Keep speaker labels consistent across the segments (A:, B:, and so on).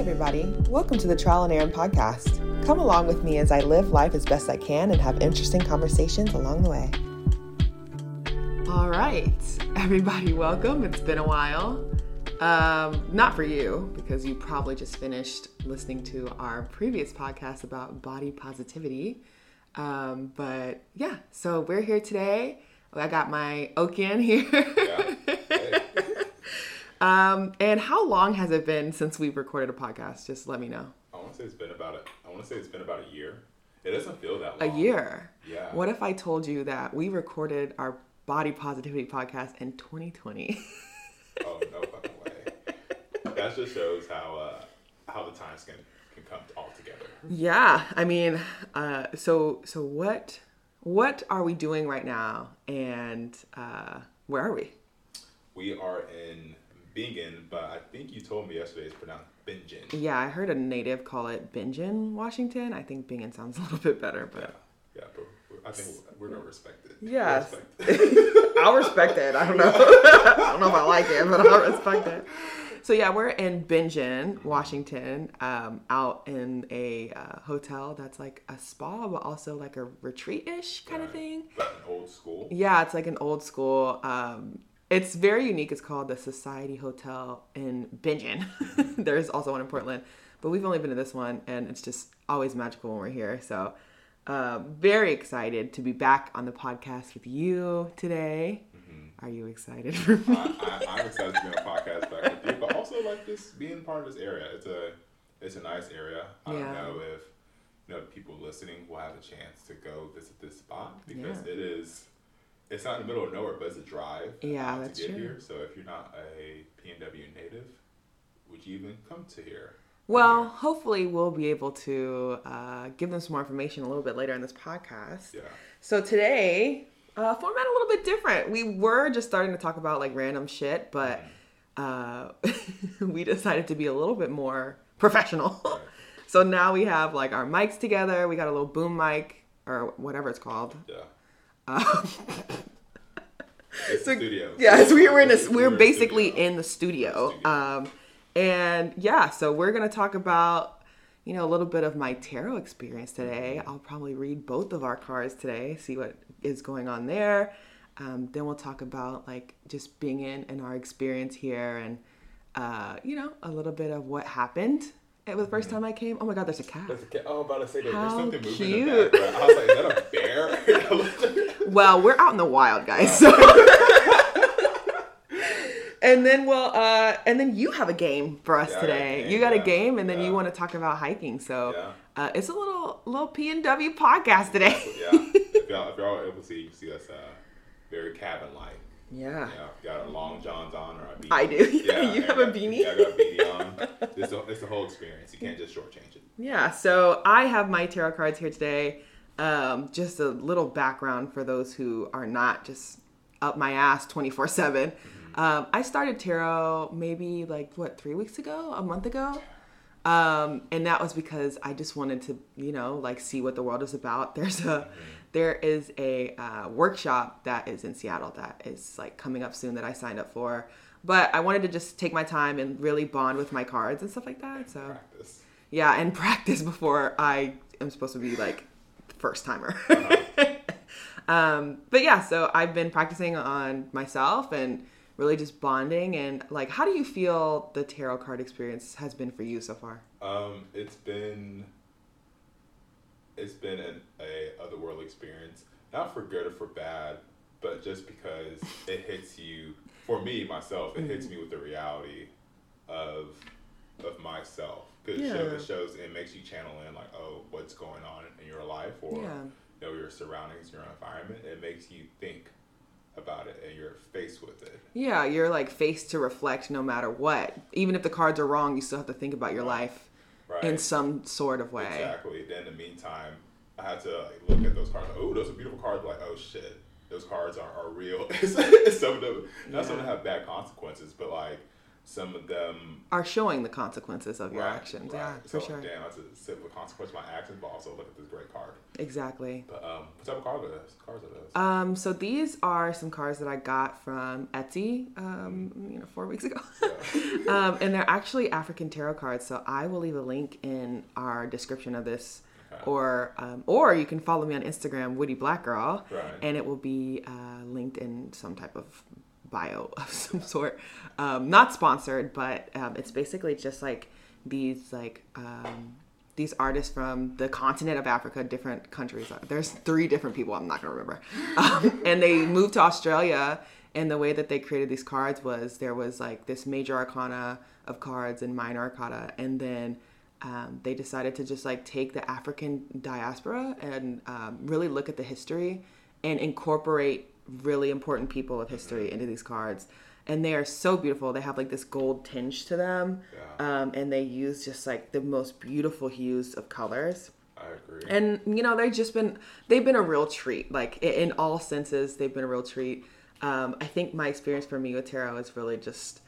A: everybody. Welcome to the Trial and Aaron podcast. Come along with me as I live life as best I can and have interesting conversations along the way. All right, everybody, welcome. It's been a while. Um, not for you, because you probably just finished listening to our previous podcast about body positivity. Um, but yeah, so we're here today. I got my Okian here.
B: Yeah.
A: Um, and how long has it been since we've recorded a podcast? Just let me know.
B: I want to say it's been about a. I want to say it's been about a year. It doesn't feel that
A: way.
B: A
A: year.
B: Yeah.
A: What if I told you that we recorded our body positivity podcast in 2020?
B: Oh no fucking way. That just shows how uh, how the times can can come all together.
A: yeah, I mean, uh, so so what what are we doing right now, and uh, where are we?
B: We are in Bingen, but I think you told me yesterday it's pronounced Bingen.
A: Yeah, I heard a native call it Bingen, Washington. I think Bingen sounds a little bit better, but
B: yeah, but I think we're gonna respect it. It.
A: I'll respect it. I don't know. I don't know if I like it, but I'll respect it. So yeah, we're in Bingen, Washington, um, out in a uh, hotel that's like a spa, but also like a retreat-ish kind of thing.
B: But an old school.
A: Yeah, it's like an old school. Um, it's very unique. It's called the Society Hotel in Bingen. There's also one in Portland, but we've only been to this one, and it's just always magical when we're here. So, uh, very excited to be back on the podcast with you today. Are you excited for me?
B: I, I, I'm excited to be on a podcast back with you, but also like this being part of this area. It's a it's a nice area. I
A: Yeah.
B: don't know if you know people listening will have a chance to go visit this spot because
A: Yeah.
B: it is it's not in the middle of nowhere, but it's a drive
A: Yeah, that's
B: to get
A: true.
B: here. So if you're not a PNW native, would you even come to here?
A: Well, hopefully, we'll be able to uh, give them some more information a little bit later in this podcast.
B: Yeah.
A: So today, uh, format a little bit different. We were just starting to talk about like random shit, but uh, we decided to be a little bit more professional.
B: Right.
A: so now we have like our mics together. We got a little boom mic or whatever it's called.
B: Yeah.
A: Um,
B: It's
A: So-
B: studio.
A: yeah, so we were in a, we
B: We're
A: basically in the studio. Um, and yeah, so we're gonna talk about you know a little bit of my tarot experience today. I'll probably read both of our cards today, see what is going on there. Um, then we'll talk about like just being in and our experience here, and uh, you know a little bit of what happened it was the first time I came. Oh my God, there's a cat.
B: That's a cat. Oh, I'm about to say that.
A: How
B: There's something moving in the background. I was like, is that a bear?
A: Well, we're out in the wild, guys. So. and then we'll uh and then you have a game for us
B: Yeah, I got
A: today.
B: game,
A: you got a game and then
B: yeah.
A: you want to talk about hiking. So
B: Yeah.
A: uh, it's a little little P and W podcast today.
B: yeah. If y'all, if y'all are able to see, you can see us uh, very cabin-like.
A: Yeah.
B: Yeah, got a long johns on or a beanie.
A: I do. Yeah. You have a beanie?
B: Yeah, I got a beanie on. It's the, it's the whole experience. You can't just shortchange it.
A: Yeah, so I have my tarot cards here today. Um, just a little background for those who are not just up my ass 24 7. Um, I started tarot maybe like, what, three weeks ago? A month ago? Um, and that was because I just wanted to, you know, like see what the world is about. There's a, there is a uh, workshop that is in Seattle that is like coming up soon that I signed up for. But I wanted to just take my time and really bond with my cards and stuff like that. So
B: Practice.
A: yeah, and practice before I am supposed to be like first timer. um, but yeah, so I've been practicing on myself and really just bonding and like how do you feel the tarot card experience has been for you so far?
B: Um, it's been it's been an a otherworldly experience, not for good or for bad, but just because it hits you. For me, myself, it hits me with the reality of of myself. Because it, shows,
A: Yeah.
B: it shows it makes you channel in like, oh, what's going on in your life or
A: Yeah.
B: you know your surroundings, your environment. It makes you think about it, and you're faced with it.
A: Yeah, you're like faced to reflect no matter what. Even if the cards are wrong, you still have to think about your life
B: Right.
A: in some sort of way.
B: Exactly. Then in the meantime, I had to like, look at those cards. Like, oh, those are beautiful cards. Like, oh shit, those cards are, are real. some of them, not some of them have bad consequences, but like some of them
A: Are showing the consequences of your
B: right,
A: actions.
B: right.
A: Yeah,
B: so,
A: for sure.
B: Damn, that's a simple consequence of my actions, but also look at this great card.
A: Exactly.
B: But um, what type of card are those? Cards are those?
A: Um, so these are some cards that I got from Etsy, um, you know, four weeks ago. um, and they're actually African tarot cards. So I will leave a link in our description of this,
B: Okay.
A: or um, or you can follow me on Instagram, Woody Black Girl,
B: Right.
A: and it will be uh, linked in some type of bio of some sort. Um, not sponsored, but um, it's basically just like these like. Um, these artists from the continent of Africa, different countries. There's three different people. I'm not gonna remember, um, and they moved to Australia. And the way that they created these cards was there was like this major arcana of cards and minor arcana, and then um, they decided to just like take the African diaspora and um, really look at the history and incorporate really important people of history into these cards. And they are so beautiful. They have like this gold tinge to them,
B: Yeah.
A: um, and they use just like the most beautiful hues of colors.
B: I agree.
A: And you know, they've just been they've been a real treat. Like in all senses, they've been a real treat. Um, I think my experience for me with tarot is really just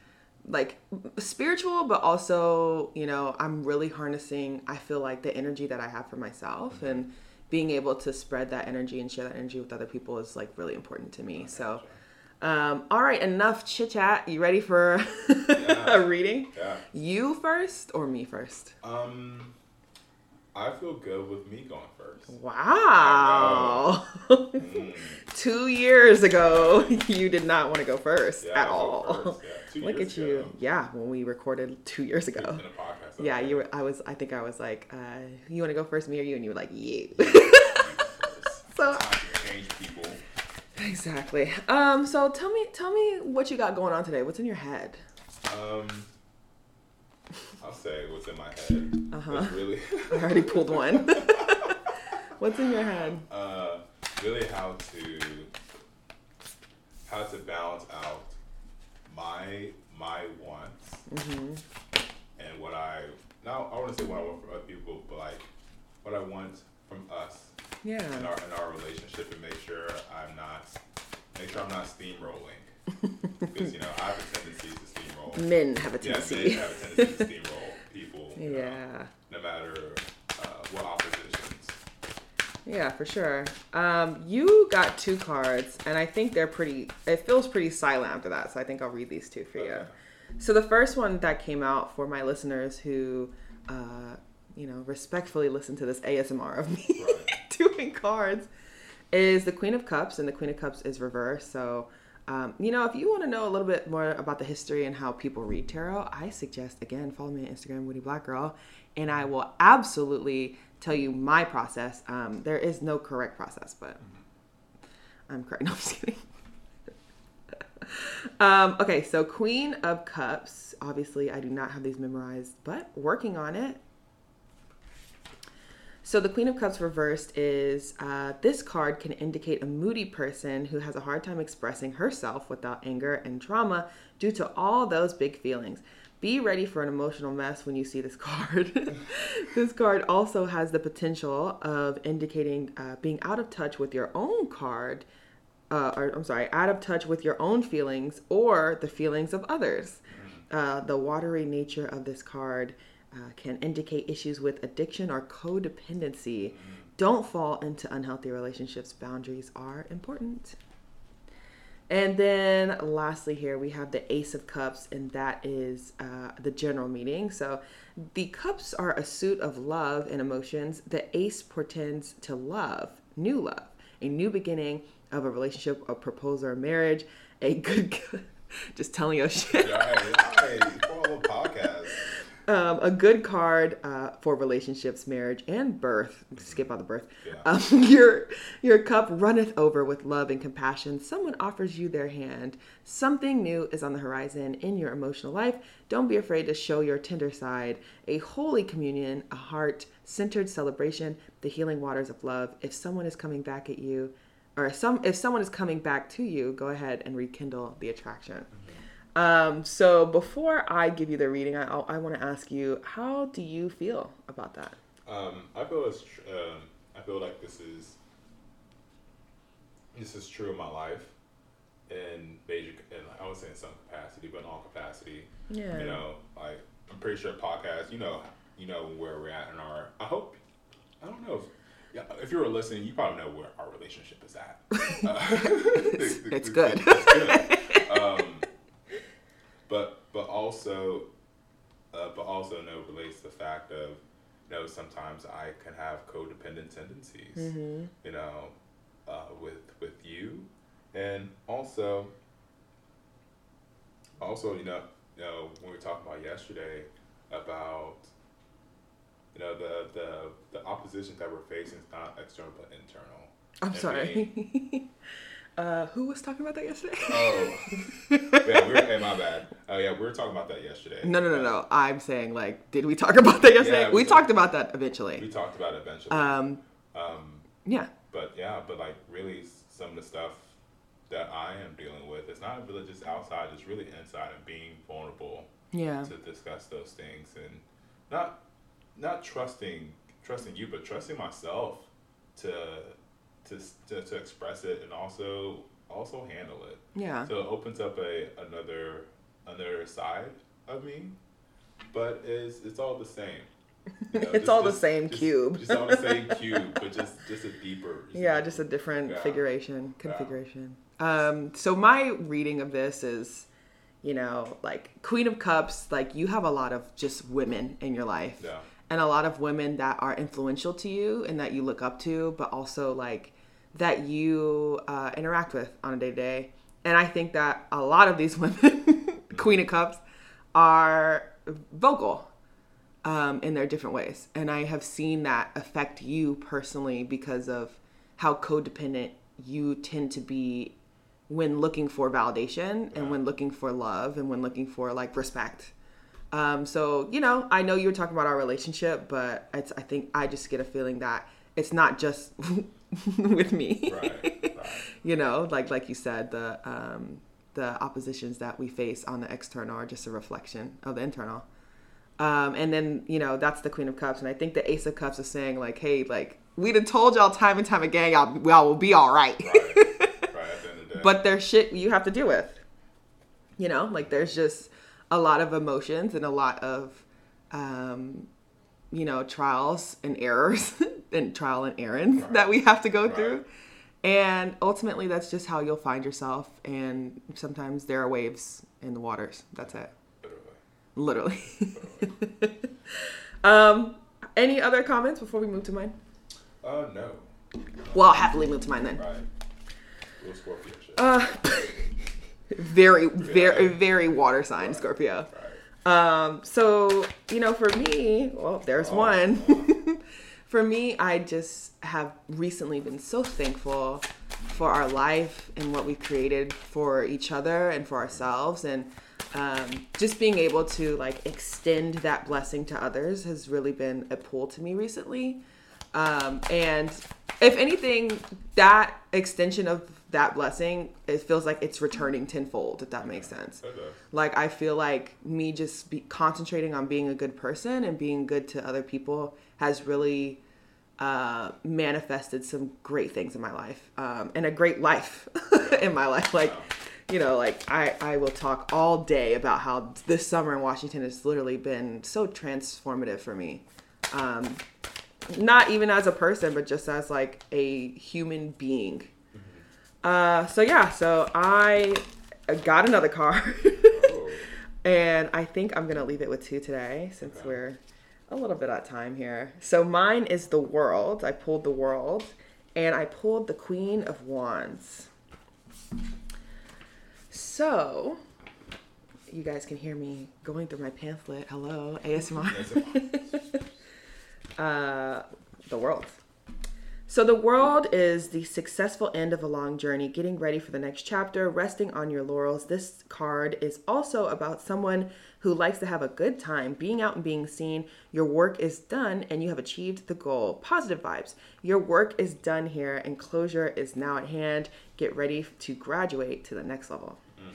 A: like spiritual, but also you know I'm really harnessing. I feel like the energy that I have for myself and being able to spread that energy and share that energy with other people is like really important to me. So. Um, all right, enough chit chat. You ready for a reading?
B: yeah.
A: You first or me first?
B: Um, I feel good with me going first.
A: Wow.
B: Mm.
A: Two years ago, you did not want to go first
B: Yeah,
A: at all.
B: first, yeah.
A: Look at you. Yeah, when we recorded two years ago.
B: podcast.
A: Yeah, you were. I was. I think I was like, uh, "You want to go first, me or you?" And you were like, "You." so
B: Time to change people.
A: exactly. Um. So tell me, tell me what you got going on today. What's in your head?
B: Um, I'll say what's in my head.
A: Uh-huh.
B: Really,
A: I already pulled one. what's in your head?
B: uh, really how to how to balance out my my wants
A: Mm-hmm.
B: and what I now I want to say what I want from other people, but like what I want from us in
A: Yeah.
B: our in our relationship, and make sure I'm not make sure I'm not steamrolling because you know I have a tendency to.
A: Men have a
B: Yeah,
A: tendency.
B: have a tendency to steamroll people. you know,
A: Yeah.
B: no matter uh, what oppositions.
A: Yeah, for sure. Um, you got two cards, and I think they're pretty. It feels pretty silent after that, so I think I'll read these two for you. So the first one that came out for my listeners who, uh, you know, respectfully listen to this ASMR of me
B: Right.
A: doing cards is the Queen of Cups, and the Queen of Cups is reversed. So, um, you know, if you want to know a little bit more about the history and how people read tarot, I suggest again follow me on Instagram, Woody Black Girl, and I will absolutely tell you my process. Um, there is no correct process, but I'm correct. No, I'm just kidding. um, okay, so Queen of Cups. Obviously, I do not have these memorized, but working on it. So the Queen of Cups reversed is uh, this card can indicate a moody person who has a hard time expressing herself without anger and trauma due to all those big feelings. Be ready for an emotional mess when you see this card. this card also has the potential of indicating uh, being out of touch with your own card, uh, or I'm sorry, out of touch with your own feelings or the feelings of others. Uh, the watery nature of this card uh, can indicate issues with addiction or codependency. Don't fall into unhealthy relationships. Boundaries are important. And then lastly, here we have the Ace of Cups, and that is uh, the general meaning. So the cups are a suit of love and emotions. The ace portends to love, new love, a new beginning of a relationship, a proposal, or marriage, a good. Just telling you shit.
B: Right, right. Podcast.
A: Um, a good card uh, for relationships, marriage, and birth. Skip out the birth.
B: Yeah.
A: Um, your your cup runneth over with love and compassion. Someone offers you their hand. Something new is on the horizon in your emotional life. Don't be afraid to show your tender side. A holy communion, a heart centered celebration, the healing waters of love. If someone is coming back at you, or some if someone is coming back to you, go ahead and rekindle the attraction. Um, so before I give you the reading, I, I want to ask you, how do you feel about that?
B: Um, I feel it's tr- um, I feel like this is this is true in my life, in major, and I would say in some capacity, but in all capacity.
A: Yeah.
B: You know, like I'm pretty sure podcast. You know, you know where we're at in our. I hope. I don't know if. Yeah, if you were listening, you probably know where our relationship is at. Uh,
A: It's- it's good.
B: It's good. Um, but but also, uh, but also no relates to the fact of, you know, sometimes I can have codependent tendencies.
A: Mm-hmm.
B: You know, uh, with with you, and also, also you know, you know when we were talking about yesterday about you know the the the opposition that we're facing is not external but internal.
A: I'm
B: And
A: sorry. uh, who was talking about that yesterday?
B: Oh, yeah, we were, hey, my bad. Oh yeah, we were talking about that yesterday.
A: No, no, no, no. I'm saying like, did we talk about that yesterday?
B: Yeah,
A: we
B: we
A: talked about that eventually.
B: We talked about it eventually.
A: Um,
B: um,
A: yeah.
B: but yeah, but like really, some of the stuff that I am dealing with, it's not really just outside; it's really inside, and being vulnerable
A: Yeah.
B: to discuss those things, and not not trusting trusting you, but trusting myself to to to, to express it, and also also handle it.
A: Yeah.
B: So it opens up a another another side of me, but it's it's all the same. You know,
A: It's all the same cube.
B: Just all the same cube, but just just a deeper.
A: Yeah, just a different
B: Yeah.
A: figuration, configuration. Um, so my reading of this is, you know, like Queen of Cups, like you have a lot of just women in your life.
B: Yeah.
A: And a lot of women that are influential to you and that you look up to, but also like that you uh, interact with on a day to day. And I think that a lot of these women, Queen of Cups, are vocal um, in their different ways. And I have seen that affect you personally because of how codependent you tend to be when looking for validation and when looking for love and when looking for like respect. Um, so, you know, I know you were talking about our relationship, but it's, I think I just get a feeling that it's not just with me.
B: Right. Right.
A: you know, like like you said, the um, the oppositions that we face on the external are just a reflection of the internal. Um, and then you know that's the Queen of Cups, and I think the Ace of Cups is saying like, hey, like we'd have told y'all time and time again, y'all y'all will be all right.
B: Right. right. The
A: but there's shit you have to deal with. You know, like there's just a lot of emotions and a lot of, um, you know, trials and errors and trial and errands
B: Right.
A: that we have to go through. And ultimately, that's just how you'll find yourself. And sometimes there are waves in the waters. That's it.
B: Literally.
A: Literally. um, any other comments before we move to mine?
B: Uh, no.
A: Well, I'll happily move to mine then.
B: Right. Little Scorpio shit.
A: Uh, very, very, very water sign, Scorpio.
B: right.
A: Um, so you know, for me, well, there's
B: Oh,
A: one. for me, I just have recently been so thankful for our life and what we created for each other and for ourselves, and um, just being able to like extend that blessing to others has really been a pull to me recently. Um, and if anything, that extension of that blessing, it feels like it's returning tenfold. If that makes sense
B: does.
A: like i feel like me just be concentrating on being a good person and being good to other people has really uh, manifested some great things in my life um, and a great life in my life. Like you know like I, I will talk all day about how this summer in washington has literally been so transformative for me. Um, not even as a person but just as like a human being. Uh, so yeah so i got another car. And I think I'm gonna leave it with two today since
B: Okay.
A: we're a little bit at time here. So mine is the world. I pulled the world, and I pulled the Queen of Wands. So you guys can hear me going through my pamphlet. Hello, ASMR. uh, the world. So, the world is the successful end of a long journey, getting ready for the next chapter, resting on your laurels. This card is also about someone who likes to have a good time, being out and being seen. Your work is done and you have achieved the goal. Positive vibes. Your work is done here and closure is now at hand. Get ready to graduate to the next level. Mm.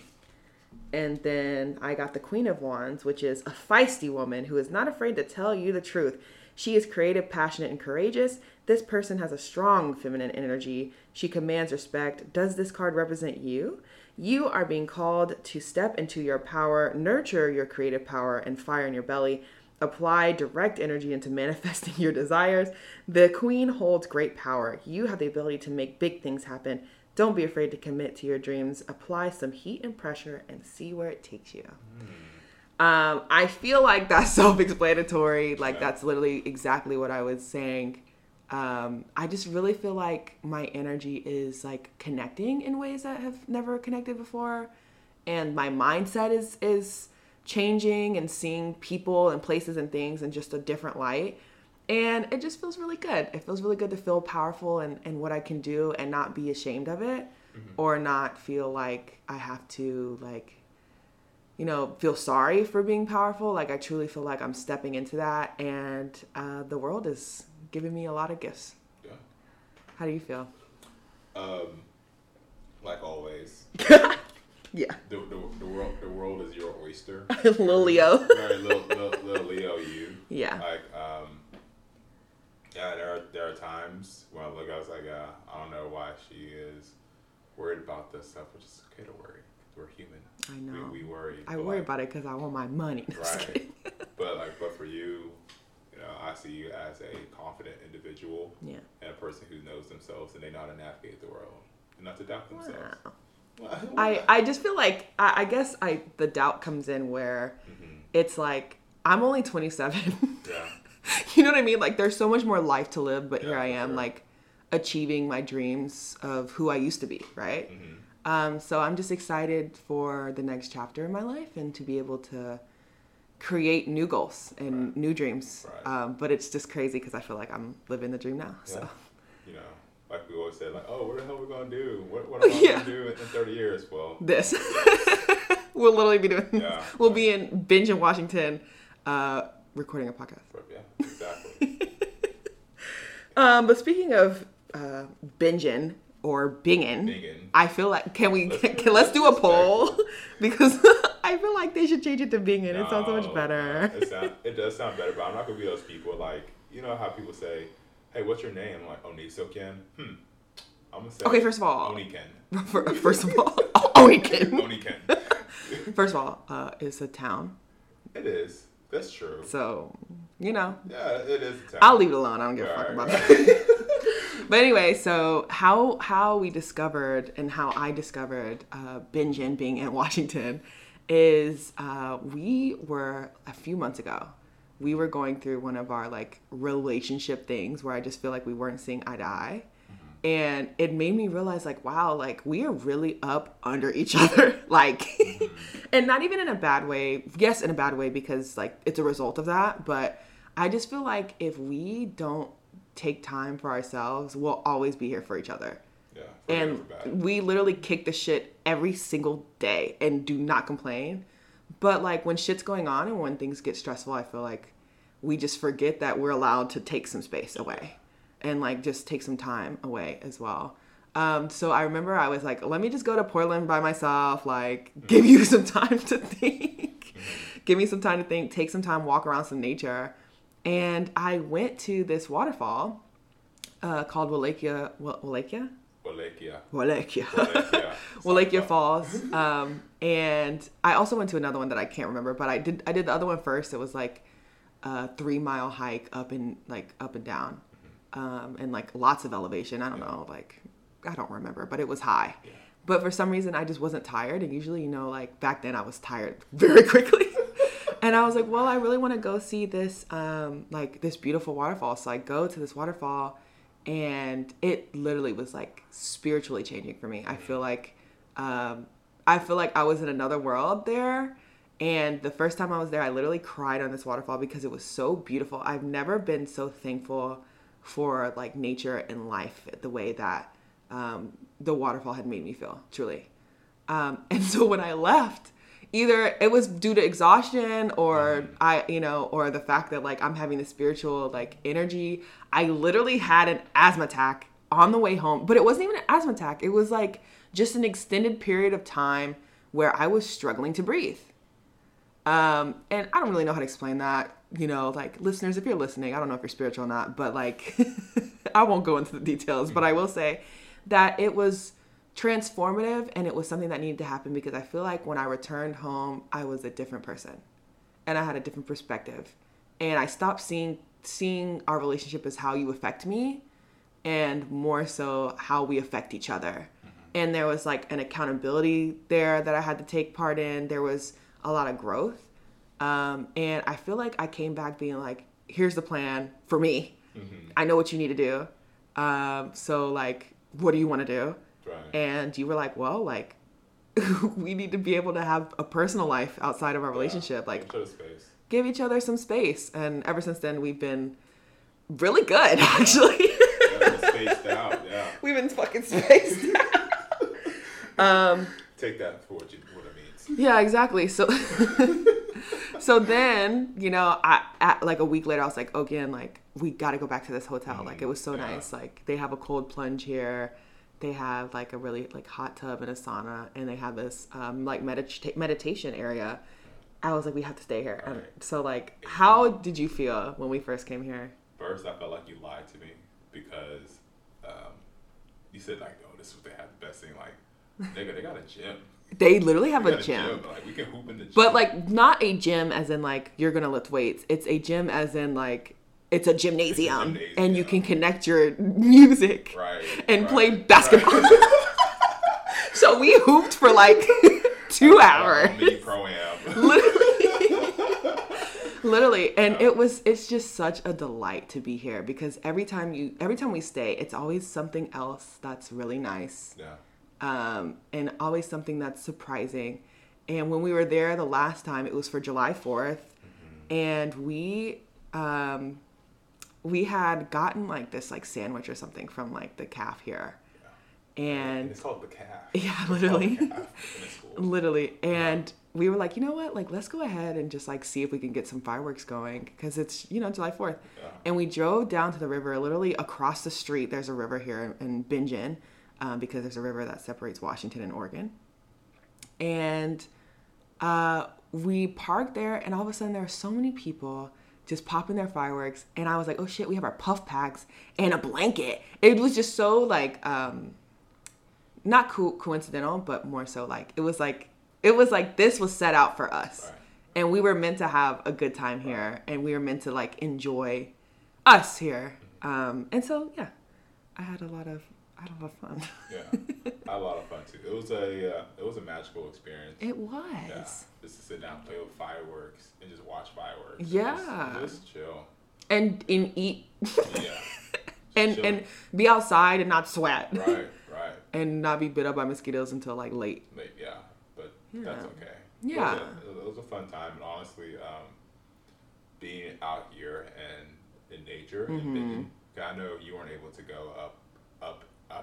A: And then I got the Queen of Wands, which is a feisty woman who is not afraid to tell you the truth. She is creative, passionate, and courageous. This person has a strong feminine energy. She commands respect. Does this card represent you? You are being called to step into your power, nurture your creative power and fire in your belly. Apply direct energy into manifesting your desires. The queen holds great power. You have the ability to make big things happen. Don't be afraid to commit to your dreams. Apply some heat and pressure and see where it takes you. Um, I feel like that's self-explanatory. Like
B: Yeah.
A: that's literally exactly what I was saying. Um, I just really feel like my energy is like connecting in ways that have never connected before, and my mindset is is changing and seeing people and places and things in just a different light. And it just feels really good. It feels really good to feel powerful and, and what I can do and not be ashamed of it or not feel like I have to like you know, feel sorry for being powerful. Like I truly feel like I'm stepping into that, and uh, the world is giving me a lot of gifts.
B: Yeah.
A: How do you feel?
B: Um, like always,
A: Yeah,
B: the, the, the world the world is your oyster.
A: little Leo.
B: Very little, little, little Leo, you.
A: Yeah.
B: Like, um, yeah, there are there are times when I look, I was like, uh, I don't know why she is worried about this stuff, which is okay to worry. We're human.
A: I know.
B: We, we worry.
A: I worry
B: like,
A: about it because I want my money. No,
B: Right. But like, but for you, you know, I see you as a confident individual
A: Yeah.
B: and a person who knows themselves and they know how to navigate the world and not to doubt themselves.
A: Wow.
B: Why-
A: I. I just feel like I, I guess I the doubt comes in where
B: Mhm.
A: it's like I'm only 27.
B: Yeah.
A: you know what I mean? Like there's so much more life to live, but
B: Yeah,
A: here I am,
B: sure.
A: like achieving my dreams of who I used to be, right?
B: Mhm.
A: Um, so I'm just excited for the next chapter in my life and to be able to create new goals and
B: Right.
A: new dreams.
B: Right.
A: Um, but it's just crazy because I feel like I'm living the dream now. So
B: You know, like we always said, like, oh, what the hell are we gonna do? What, what am I
A: Yeah.
B: gonna do in, in 30 years? Well,
A: this, we'll literally be doing.
B: Yeah.
A: We'll be in Bingen Washington, uh, recording a podcast.
B: yeah, exactly.
A: Um, but speaking of uh, binging or binging,
B: Binging.
A: I feel like can we
B: Let's
A: can,
B: do
A: let's do a poll because I feel like they should change it to binging. It sounds so much better.
B: It, sound, it does sound better, but I'm not gonna be those people like you know how people say, "Hey, what's your name?" I'm like Onisoken. Hmm. I'm gonna say.
A: Okay, first of all-
B: Oniken.
A: First of all, Oniken.
B: Oniken.
A: First of all, uh, it's a town,
B: it is. That's true.
A: so you know
B: Yeah, it is. A town.
A: I'll leave it alone. I don't give a fuck
B: Alright.
A: about that. but anyway, so how how we discovered and how I discovered uh, being in Washington is uh, we were a few months ago. We were going through one of our like relationship things where I just feel like we weren't seeing eye to eye. And it made me realize, like, wow, like we are really up under each other. like, and not even in a bad way. Yes, in a bad way because, like, it's a result of that. But I just feel like if we don't take time for ourselves, we'll always be here for each other.
B: Yeah. for good or
A: And we literally kick the shit every single day and do not complain. But like when shit's going on and when things get stressful, I feel like we just forget that we're allowed to take some space away and like just take some time away as well. Um, so I remember I was like, let me just go to Portland by myself, like give you some time to think, give me some time to think, take some time, walk around some nature. And I went to this waterfall uh, called Wallachia, Wallachia?
B: Wallachia.
A: Wallachia.
B: Wallachia.
A: Wallachia Falls. Um, and I also went to another one that I can't remember, but I did I did the other one first. It was like a three mile hike up and like up and down, um, and like lots of elevation. I don't know, like I don't remember, but it was high. But for some reason, I just wasn't tired. And usually, you know, like back then, I was tired very quickly. and I was like, well, I really want to go see this, um, like this beautiful waterfall. So I go to this waterfall, and it literally was like spiritually changing for me. I feel like, um, I feel like I was in another world there. And the first time I was there, I literally cried on this waterfall because it was so beautiful. I've never been so thankful for like nature and life the way that um, the waterfall had made me feel, truly. Um, and so when I left, either it was due to exhaustion or I, you know, or the fact that like I'm having the spiritual like energy. I literally had an asthma attack on the way home, but it wasn't even an asthma attack. It was like just an extended period of time where I was struggling to breathe. Um, and I don't really know how to explain that. you know, like listeners, if you're listening, I don't know if you're spiritual or not, but like, I won't go into the details, but I will say that it was transformative and it was something that needed to happen because I feel like when I returned home, I was a different person and I had a different perspective. And I stopped seeing seeing our relationship as how you affect me and more so how we affect each other. And there was like an accountability there that I had to take part in. There was a lot of growth. Um, and I feel like I came back being like, here's the plan for me. I know what you need to do. Um, so like, what do you want to do?
B: Right.
A: And you were like, well, like, we need to be able to have a personal life outside of our relationship. Like,
B: Each other space.
A: give each other some space. And ever since then, we've been really good, actually.
B: Yeah, spaced out. Yeah.
A: we've been fucking spaced. Out. um,
B: Take that for what, you, what it means.
A: yeah, exactly. So, so then, you know, I at, like a week later, I was like, again, like we got to go back to this hotel. Like it was so
B: Yeah.
A: nice. Like they have a cold plunge here. They have like a really like hot tub and a sauna, and they have this um, like medita- meditation area. I was like, we have to stay here. And
B: Right.
A: so, like, how did you feel when we first came here?
B: First, I felt like you lied to me because um, you said like, "Oh, this is what they have the best thing." Like, nigga, they got a gym.
A: They literally have
B: They
A: a
B: got
A: gym.
B: Like, we can hoop in the gym.
A: But like not a gym as in like you're gonna lift weights. It's a gym as in like it's a gymnasium,
B: gymnasium.
A: and you can connect your music
B: Right,
A: and
B: right,
A: play
B: right.
A: basketball. so we hooped for like two hours.
B: am.
A: literally literally and it was it's just such a delight to be here because every time you every time we stay it's always something else that's really nice
B: yeah.
A: um, and always something that's surprising. And when we were there the last time, it was for July 4th, and we um, we had gotten like this like sandwich or something from like the calf here, and
B: It's called the calf.
A: Yeah, literally.
B: calf in the school.
A: literally, and we were like, you know what, like let's go ahead and just like see if we can get some fireworks going because it's you know July 4th,
B: Yeah.
A: and we drove down to the river, literally across the street. There's a river here in Bingen, um, because there's a river that separates Washington and Oregon. And uh, we parked there, and all of a sudden there were so many people just popping their fireworks. And I was like, oh shit, we have our puff packs and a blanket. It was just so like, um, not co- coincidental, but more so like, it was like, it was like this was set out for us. And we were meant to have a good time here, and we were meant to like enjoy us here. Um, and so, yeah, I had a lot of, I had a lot of fun.
B: Yeah, I had a lot of fun too. It was a uh, it was a magical experience.
A: It was.
B: yeah, just to sit down, play with fireworks, and just watch fireworks.
A: Yeah.
B: just, just chill.
A: And and eat
B: Yeah,
A: and
B: chill.
A: and be outside and not sweat.
B: right, right.
A: And not be bit up by mosquitoes until like late.
B: Like, yeah, but
A: Yeah.
B: that's okay.
A: Yeah.
B: it was, a, it was a fun time, and honestly, um, being out here and in nature,
A: Mm-hmm.
B: and I know you weren't able to go up,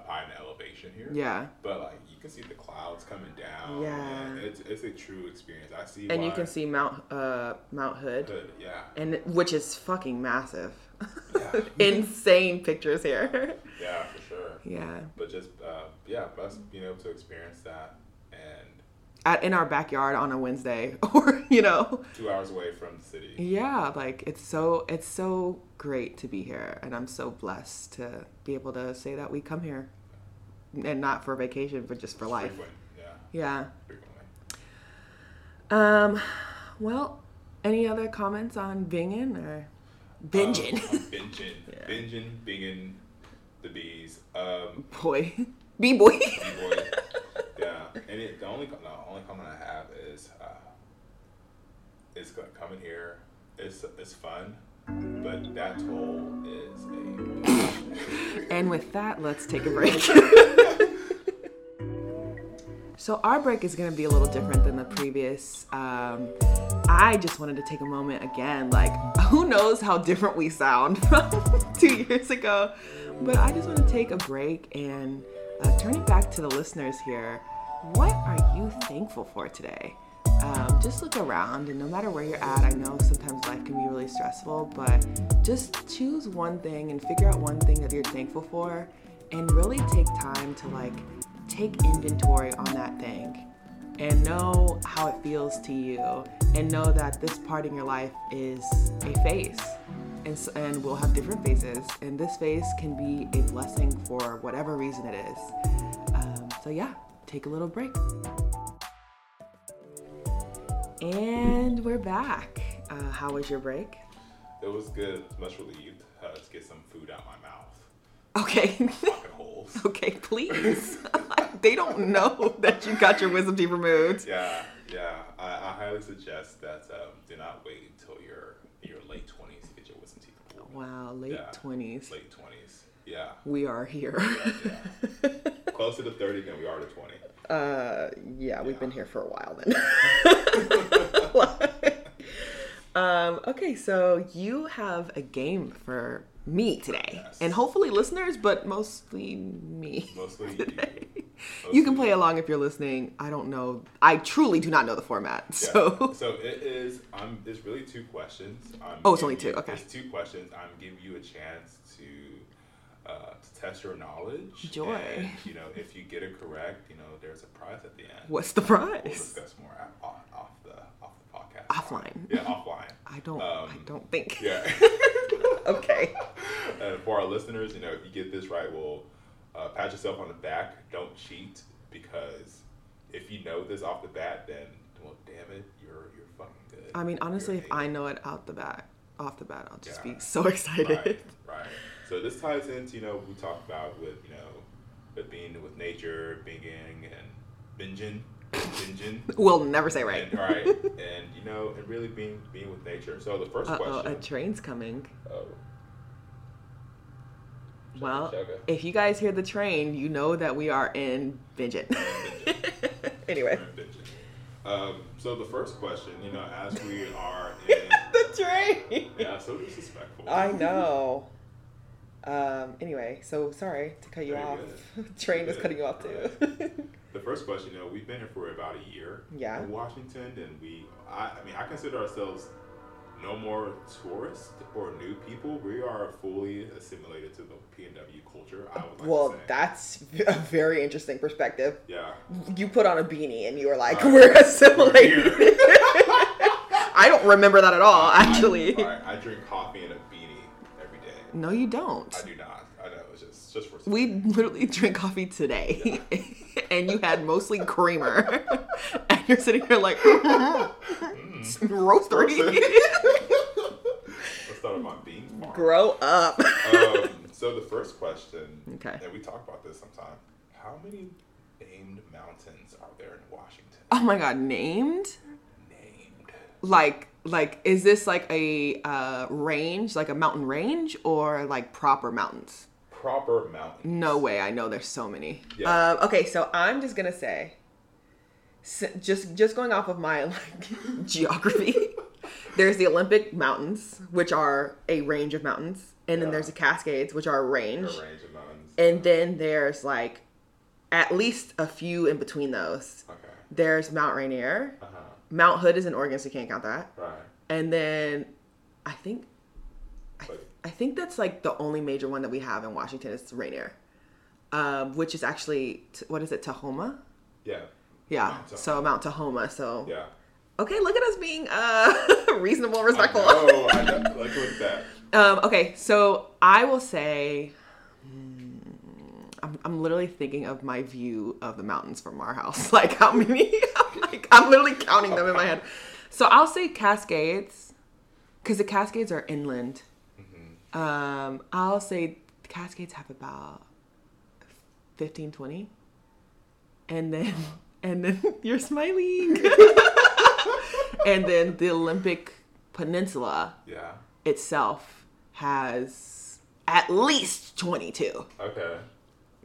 B: up, high in elevation here.
A: Yeah.
B: But like you can see the clouds coming down.
A: Yeah.
B: it's it's a true experience. I see.
A: And you can see Mount uh Mount Hood.
B: Hood, yeah.
A: And which is fucking massive.
B: Yeah.
A: Insane pictures here.
B: Yeah, for sure.
A: yeah.
B: But just uh, yeah, us being able to experience that
A: At in our backyard on a Wednesday or you know.
B: two hours away from the city.
A: Yeah, like it's so it's so great to be here and I'm so blessed to be able to say that we come here and not for vacation but just for life.
B: Frequent, yeah,
A: Yeah. Um well, any other comments on binging or binging?
B: Um, binging,
A: Yeah.
B: binging, binging the bees. Um,
A: Boy. B boy.
B: Yeah, and it, the only the only comment I have is uh, is coming here. It's it's fun, but that toll is a
A: And with that, let's take a break. so, our break is going to be a little different than the previous. Um, I just wanted to take a moment again. Like, who knows how different we sound from two years ago? But I just want to take a break and uh, turn it back to the listeners here. What are you thankful for today? Um, just look around, and no matter where you're at, I know sometimes life can be really stressful, but just choose one thing and figure out one thing that you're thankful for, and really take time to like take inventory on that thing. and know how it feels to you and know that this part in your life is a phase and, and we'll have different phases. And this phase can be a blessing for whatever reason it is. Um, so yeah take a little break. And we're back. Uh, how was your break?
B: It was good. Much relieved. Uh, to get some food out my mouth.
A: okay.
B: Holes.
A: okay please. They don't know that you got your wisdom teeth removed.
B: Yeah, yeah. I, I highly suggest that um, do not wait until your your late twenties to get your wisdom teeth pulled.
A: Wow late
B: Yeah.
A: 20s
B: Late twenties. Yeah.
A: we are here
B: yeah. Closer to thirty than we are to twenty.
A: Uh, yeah, we've been here for a while then. um, okay, so you have a game for me today,
B: Yes.
A: and hopefully listeners, but mostly me.
B: Mostly you.
A: today.
B: Mostly
A: You can play along if you're listening. I don't know. I truly do not know the format.
B: Yeah.
A: So,
B: so it is. I'm. There's really two questions. I'm
A: Oh, it's only two,
B: you-
A: okay.
B: it's two questions. I'm giving you a chance to uh, to test your knowledge.
A: Joy.
B: And, you know, if you get it correct, you know, there's a prize at the end.
A: what's the
B: We'll
A: prize?
B: discuss more at, off, off the off the podcast.
A: Offline.
B: Yeah, offline.
A: I don't. I
B: Um,
A: don't think.
B: Yeah.
A: Okay.
B: and for our listeners, you know, if you get this right, we'll uh, pat yourself on the back. Don't cheat because if you know this off the bat, then well, damn it, you're you're fucking good.
A: I mean, honestly, if I know it out the bat, off the bat, I'll just
B: Yeah.
A: be so excited.
B: right, right. So this ties into you know we talked about with you know with being with nature, binging and binging, binging.
A: We'll never say right.
B: And, right, and you know, and really being being with nature. So the first
A: Uh oh,
B: question.
A: a train's coming.
B: oh.
A: Well, if you guys hear the train, you know that we are in Bingen. anyway.
B: Um, so the first question, you know, as we are in,
A: the train.
B: yeah, so disrespectful.
A: I know. Um, anyway, so sorry to cut you off. train was cutting you off too.
B: The first question, though, know, we've been here for about a year
A: Yeah.
B: in Washington, and we, I, I mean, I consider ourselves no more tourists or new people. We are fully assimilated to the PNW culture. I would like
A: well,
B: to say.
A: that's a very interesting perspective.
B: yeah.
A: You put on a beanie and you were like,
B: Right.
A: "We're
B: We're
A: assimilated." I don't remember that at all, actually.
B: I, I, I drink coffee in a beanie every day.
A: No, you don't.
B: I do not. I know it's just just for
A: We literally drink coffee today, and you had mostly creamer, and you're sitting here like roastery.
B: Let's start with my bean farm.
A: Grow up.
B: um, so the first question,
A: Okay.
B: and we talk about this sometime. How many named mountains are there in Washington?
A: oh my god, named?
B: Named.
A: Like, like, is this like a uh, range, like a mountain range, or like proper mountains?
B: Proper mountains.
A: No way. I know there's so many.
B: Yeah.
A: Um, okay, so I'm just gonna say, just just going off of my like geography, there's the Olympic Mountains, which are a range of mountains, and then there's the Cascades, which are a range.
B: A
A: range,
B: of mountains.
A: and then there's like at least a few in between those.
B: okay.
A: There's Mount Rainier.
B: Uh huh.
A: Mount Hood is in Oregon, so you can't count that.
B: Right.
A: And then I think
B: But
A: I think that's like the only major one that we have in Washington is Rainier, um, which is actually what is it, Tahoma?
B: yeah.
A: Yeah,
B: Mount Tahoma.
A: so Mount Tahoma. So
B: Yeah.
A: okay, look at us being uh, reasonable, respectful.
B: Oh. Like look at that.
A: um, okay, so I will say. hmm, I'm, I'm literally thinking of my view of the mountains from our house. Like how many? I'm, like, I'm literally counting them in my head. So I'll say Cascades, because the Cascades are inland. Um, I'll say the Cascades have about 15, 20. And then, and then you're smiling. and then the Olympic Peninsula
B: Yeah.
A: itself has at least 22.
B: Okay.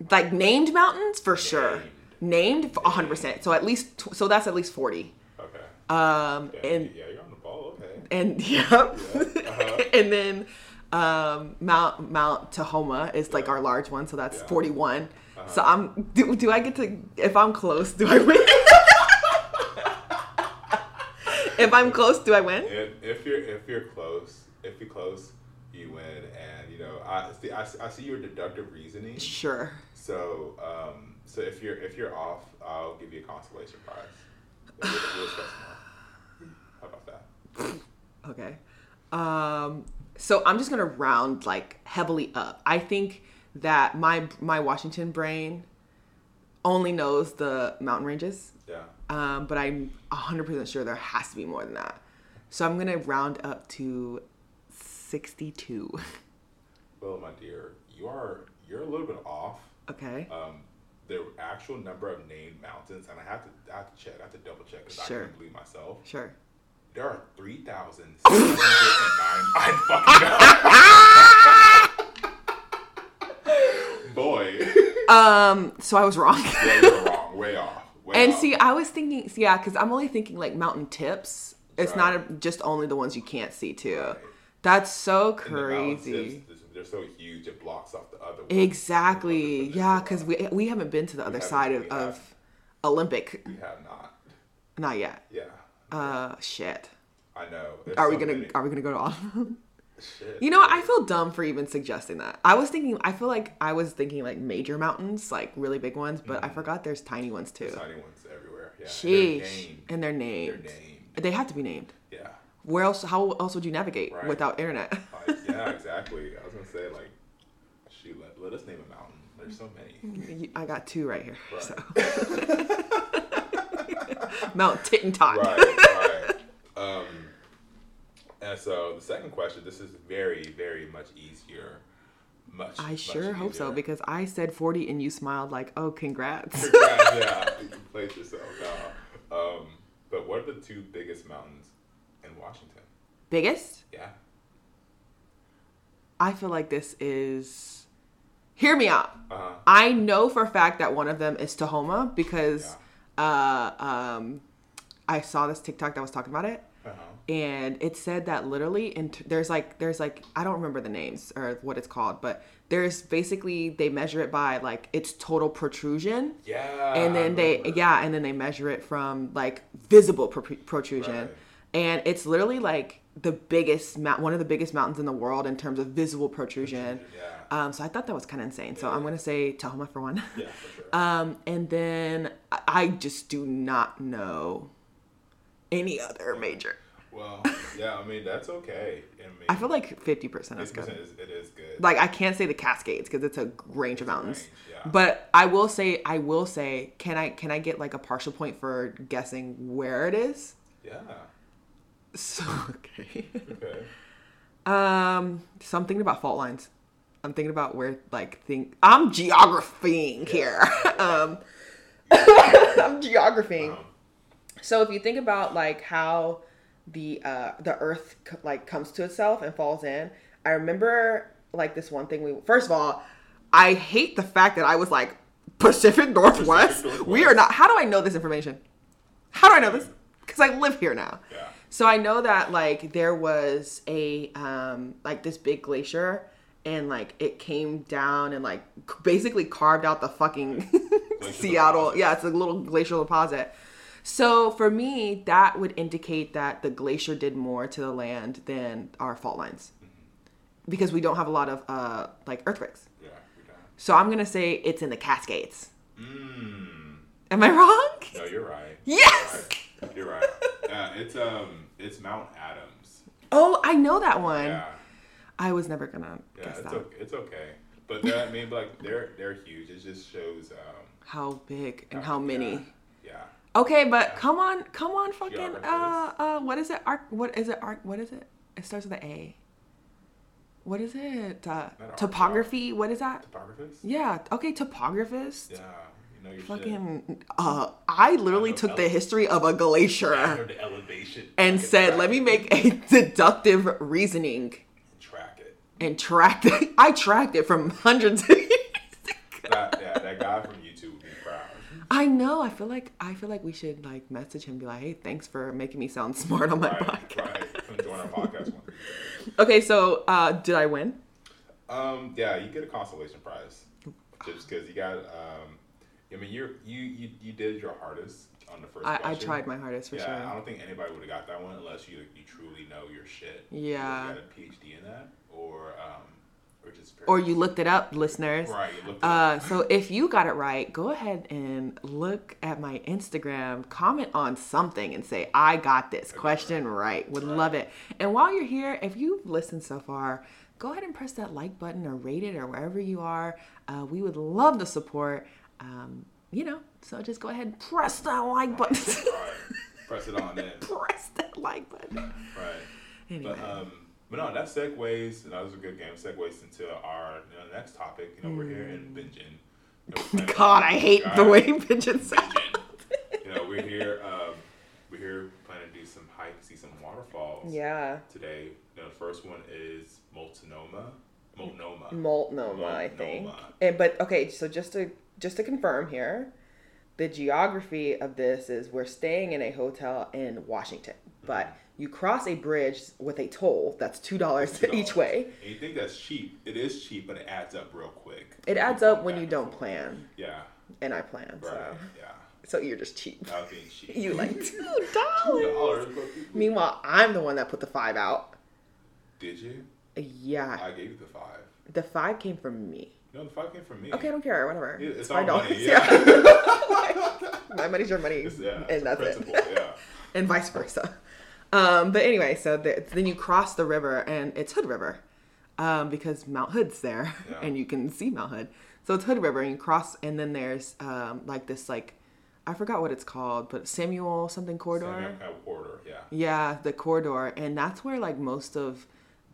A: Like named mountains for sure.
B: Named.
A: Named for 100%. So at least, so that's at least 40.
B: Okay.
A: Um,
B: Yeah,
A: and
B: yeah, you're on the ball. Okay.
A: and yeah,
B: uh-huh.
A: and then um, Mount Mount Tahoma is like our large one, so that's
B: Yeah.
A: 41. So
B: Uh-huh.
A: I'm do, do I get to if I'm close, do I win? if I'm close, do I win?
B: If, if you're if you're close, if you're close, you win. And you know, I see I, I see your deductive reasoning.
A: Sure.
B: So um, so if you're if you're off, I'll give you a consolation prize. We'll, we'll. How about that?
A: Okay. Um, so I'm just gonna round like heavily up. I think that my my Washington brain only knows the mountain ranges,
B: Yeah.
A: um, but I'm 100% sure there has to be more than that. So I'm gonna round up to 62.
B: Well, my dear, you are you're a little bit off.
A: okay.
B: Um, the actual number of named mountains, and I have to I have to check. I have to double check because
A: Sure.
B: I can't believe myself.
A: Sure.
B: There are three thousand six hundred and nine. I fucking know. Boy,
A: Um, so I was wrong.
B: yeah, you're wrong. Way off. Way
A: and
B: off.
A: see, I was thinking, yeah, because I'm only thinking like mountain tips. It's not a, just only the ones you can't see too.
B: Right.
A: That's so
B: And the
A: crazy.
B: They're so huge, it blocks off the other. ones.
A: Exactly.
B: But
A: Yeah, because we we haven't been to the other side of, of. Olympic.
B: we have not.
A: Not yet.
B: Yeah,
A: Uh, shit.
B: I know. There's
A: Are we gonna
B: many-
A: Are we gonna go to all? of them?
B: Shit.
A: you know what? I feel dumb for even suggesting that. I was thinking. I feel like I was thinking like major mountains, like really big ones, but I forgot there's tiny ones too.
B: Tiny ones everywhere. Yeah. They're
A: Sheesh.
B: named.
A: And they're
B: They're
A: named.
B: named.
A: They have to be named.
B: Yeah.
A: Where else? How else would you navigate
B: Right.
A: without internet?
B: Like, yeah, exactly. I was gonna say like, shoot, let, let us name a mountain. There's so many.
A: I got two right here.
B: Right.
A: So Mount Tittentot.
B: right, right. Um, and so the second question, this is very, very much easier. Much.
A: I
B: much
A: sure hope so because I said 40 and you smiled like, oh, congrats.
B: Congrats, yeah, you can place yourself now. Um, but what are the two biggest mountains in Washington?
A: Biggest?
B: Yeah.
A: I feel like this is. Hear me out.
B: Uh-huh.
A: I know for a fact that one of them is Tahoma because uh, um, I saw this TikTok that was talking about it.
B: Uh-huh.
A: and it said that literally and t- there's like there's like i don't remember the names or what it's called but there's basically they measure it by like its total protrusion
B: Yeah.
A: and then they yeah and then they measure it from like visible pro- protrusion
B: Right.
A: And it's literally like the biggest mount one of the biggest mountains in the world in terms of visible protrusion
B: Yeah.
A: um, so i thought that was kind of insane so i'm gonna say tahoma for one
B: Yeah, for sure.
A: um, and then I- just do not know any other major
B: well, yeah, I mean that's okay. I mean,
A: I feel like 50% is good.
B: is, it is good.
A: Like I can't say the Cascades because it's a range of mountains.
B: range, yeah.
A: But I will say I will say can I can I get like a partial point for guessing where it is?
B: yeah.
A: So okay.
B: Okay.
A: um so I'm thinking about fault lines. I'm thinking about where like think I'm geographing here. um I'm geographing.
B: Um,
A: So if you think about like how the uh the earth like comes to itself and falls in, I remember like this one thing we first of all, I hate the fact that I was like Pacific Northwest.
B: Northwest.
A: We are not how do I know this information? How do I know this? Cuz I live here now.
B: Yeah.
A: So I know that like there was a um like this big glacier and like it came down and like basically carved out the fucking Seattle.
B: deposit.
A: Yeah, it's a little glacial deposit. So for me, that would indicate that the glacier did more to the land than our fault lines. Because we don't have a lot of uh like earthquakes.
B: Yeah. We got.
A: So I'm going to say it's in the Cascades.
B: Mmm.
A: Am I wrong?
B: No, you're right.
A: Yes.
B: You're right. You're right. Yeah, it's um, it's Mount Adams.
A: Oh, I know that one.
B: Yeah.
A: I was never to
B: Yeah,
A: guess
B: it's
A: that.
B: okay. It's okay. But they're, I mean, like they're they're huge. It just shows um,
A: How big and
B: Yeah,
A: how many?
B: Yeah. yeah.
A: Okay, but come on, come on, fucking uh, uh, what is it? Arc? What is it? Arc? What is it? It starts with an A. What is it? Uh, topography. What is that?
B: Topographist.
A: Yeah. Okay, topographist.
B: Yeah. You know.
A: Fucking. Uh, I literally took the history of a glacier and said, "Let me make a deductive reasoning
B: track it.
A: and tracked it." I tracked it from hundreds of years.
B: That, yeah, that guy from YouTube would be proud.
A: I know. I feel like I feel like we should like message him, and be like, "Hey, thanks for making me sound smart on my
B: Right,
A: podcast."
B: right. Join our podcast one.
A: Okay, so uh, did I win?
B: Um, yeah, you get a consolation prize just because you got. Um, I mean, you're you you you did your hardest on the first.
A: I, I tried my hardest for
B: yeah, I don't think anybody would have got that one unless you you truly know your shit.
A: Yeah.
B: You got a PhD in that, or um, or very
A: or you looked it up, listeners.
B: right. You
A: Uh, so if you got it right, go ahead and look at my Instagram, comment on something, and say I got this question right. Would love it. And while you're here, if you've listened so far, go ahead and press that like button or rate it or wherever you are. Uh, we would love the support. Um, you know, so just go ahead and press that like button.
B: right. Press it on in.
A: press that like button.
B: Right.
A: Anyway.
B: But um, but no, that segues. And that was a good game. Segues into our you know, next topic. You know, we're here in Bingen. You know, we're planning-
A: Mm. God, I hate the way pigeons sound.
B: Bingen. You know, we're here. Um, we're here planning to do some hikes, see some waterfalls.
A: Yeah.
B: Today, you know, the first one is Multnomah. Multnomah.
A: Multnomah, I think. And, but okay, so just to just to confirm here, the geography of this is we're staying in a hotel in Washington, but
B: Mm-hmm.
A: you cross a bridge with a toll that's two dollars each way.
B: And you think that's cheap? It is cheap, but it adds up real quick.
A: It adds up when you don't plan,
B: Yeah.
A: and I plan,
B: Right.
A: so
B: Yeah.
A: so you're just cheap.
B: That was being cheap.
A: You like two dollars.
B: dollars, but people-
A: Meanwhile, I'm the one that put the five out.
B: Did you?
A: Yeah,
B: I gave you the five.
A: the five came from me.
B: No, the five came from me.
A: Okay, I don't care. Whatever.
B: Yeah, it's
A: five
B: our money,
A: My money's your money,
B: It's, yeah,
A: and that's it.
B: Yeah.
A: and vice versa. Um, but anyway, so the, then you cross the river, and it's Hood River, um, because Mount Hood's there,
B: Yeah.
A: and you can see Mount Hood. So it's Hood River, and you cross, and then there's um, like this like, I forgot what it's called, but Samuel something corridor.
B: Samuel corridor. Yeah.
A: Yeah, the corridor, and that's where like most of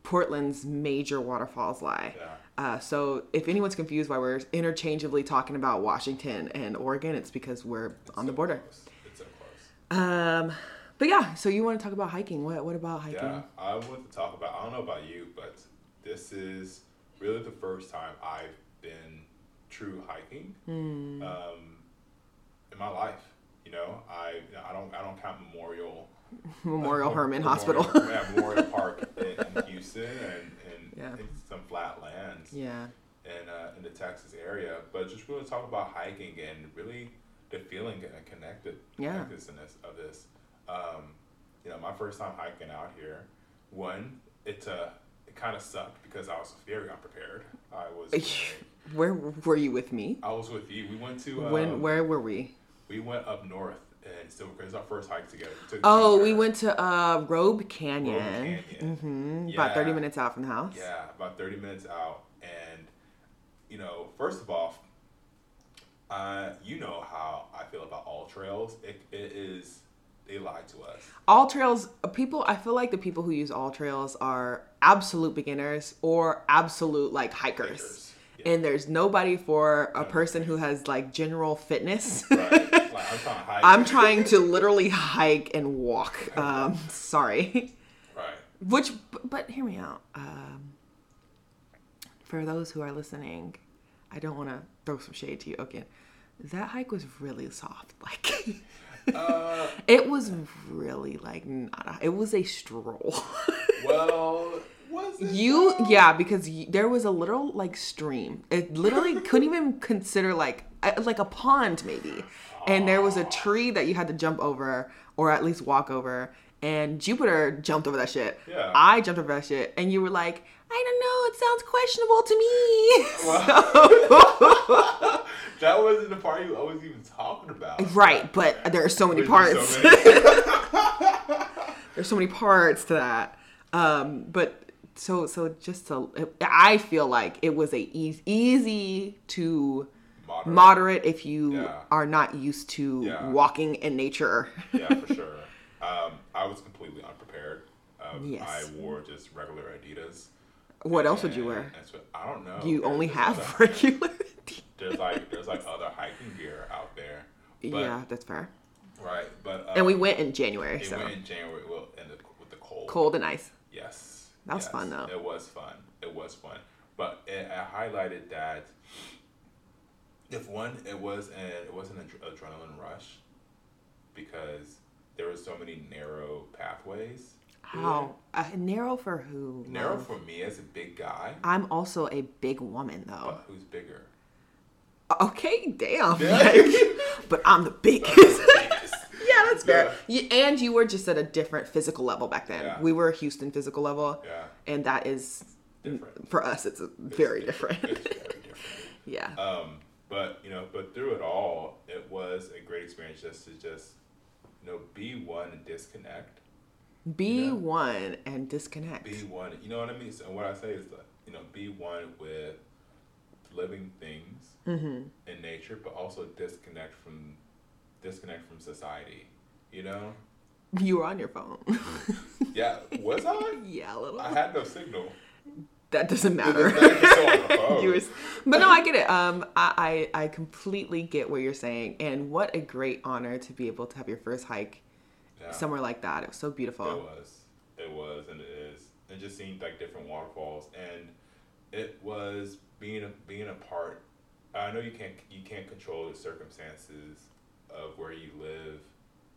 A: Portland's major waterfalls lie.
B: Yeah.
A: Uh, so if anyone's confused why we're interchangeably talking about Washington and Oregon, it's because we're on the border.
B: close. It's so close.
A: Um, but yeah, so you want to talk about hiking? What what about hiking?
B: Yeah, I want to talk about. I don't know about you, but this is really the first time I've been true hiking
A: Hmm.
B: um, in my life. You know, I I don't I don't count Memorial
A: Memorial Hermann
B: Memorial-
A: Hospital.
B: yeah, Memorial Park in, in Houston and,
A: Yeah.
B: some flat lands
A: yeah,
B: in uh, in the Texas area. But just really talk about hiking and really the feeling and connected
A: Yeah.
B: connectedness of this. Um, you know, my first time hiking out here, one, it uh, it kind of sucked because I was very unprepared. I was
A: where were you with me?
B: I was with you. We went to um,
A: When where were we?
B: we went up north and still it was our first hike together. We
A: Oh, we went to uh, Robe Canyon.
B: Canyon.
A: hmm About thirty minutes out from the house.
B: Yeah, about 30 minutes out. And, you know, first of all, uh, you know how I feel about AllTrails. It, it is, they lie to us.
A: AllTrails, people, I feel like the people who use AllTrails are absolute beginners or absolute like hikers.
B: Hikers, yeah.
A: And there's nobody for a person who has like general fitness.
B: Right? Like, I'm trying to hike.
A: I'm trying to literally hike and walk. Um, sorry.
B: Right.
A: Which, but, but hear me out. Um, for those who are listening, I don't want to throw some shade to you. Okay, that hike was really soft. Like,
B: Uh,
A: it was really like not. A, it was a stroll.
B: well, was
A: you,
B: though?
A: yeah, because y there was a little like stream. It literally couldn't even consider like uh, like a pond maybe, and there was a tree that you had to jump over or at least walk over. And Jupiter jumped over that shit.
B: Yeah.
A: I jumped over that shit, and you were like, "I don't know. It sounds questionable to me."
B: That wasn't the part you always even talking about.
A: right, but there are so many parts.
B: so many-
A: There's so many parts to that. Um, but so so just to, I feel like it was a easy, easy to
B: Moderate.
A: moderate if you
B: Yeah.
A: are not used to
B: Yeah.
A: walking in nature.
B: yeah, for sure. Um, I was completely unprepared. Um,
A: Yes.
B: I wore just regular Adidas.
A: what else would you wear?
B: that's what- I don't know.
A: You
B: There's-
A: only have
B: other-
A: regular.
B: There's like there's like other hiking gear out there. But,
A: yeah, that's fair.
B: Right, but uh,
A: And we went in January, so
B: went in January. Well, in the, with the cold.
A: cold and ice.
B: Yes.
A: That was
B: yes,
A: fun, though.
B: It was fun. It was fun. But it, I highlighted that if one, it was an it was an adre- adrenaline rush because there were so many narrow pathways.
A: How uh, narrow for who?
B: Narrow
A: love?
B: for me as a big guy,
A: I'm also a big woman though.
B: but who's bigger?
A: Okay, damn.
B: Yeah.
A: Like, but I'm the biggest. Yeah, that's fair.
B: Yeah.
A: You, and you were just at a different physical level back then.
B: Yeah.
A: We were a Houston physical level,
B: Yeah.
A: and that is
B: different.
A: For us, it's very different.
B: It's very different.
A: yeah.
B: Um, but you know, but through it all, it was a great experience just to just you know be one and disconnect.
A: be
B: yeah.
A: one and disconnect.
B: Be one. You know what I mean? So what I say is that you know be one with living things
A: mm-hmm.
B: in nature, but also disconnect from disconnect from society. You know?
A: You were on your phone.
B: Yeah. Was I?
A: yeah, a little.
B: I had no signal.
A: that doesn't matter.
B: was like so on the phone.
A: You were- but no, I get it. Um, I, I I completely get what you're saying, and what a great honor to be able to have your first hike
B: Yeah.
A: somewhere like that. It was so beautiful.
B: It was. It was, and it is, and just seeing like different waterfalls, and it was being a being a part. I know you can't you can't control the circumstances of where you live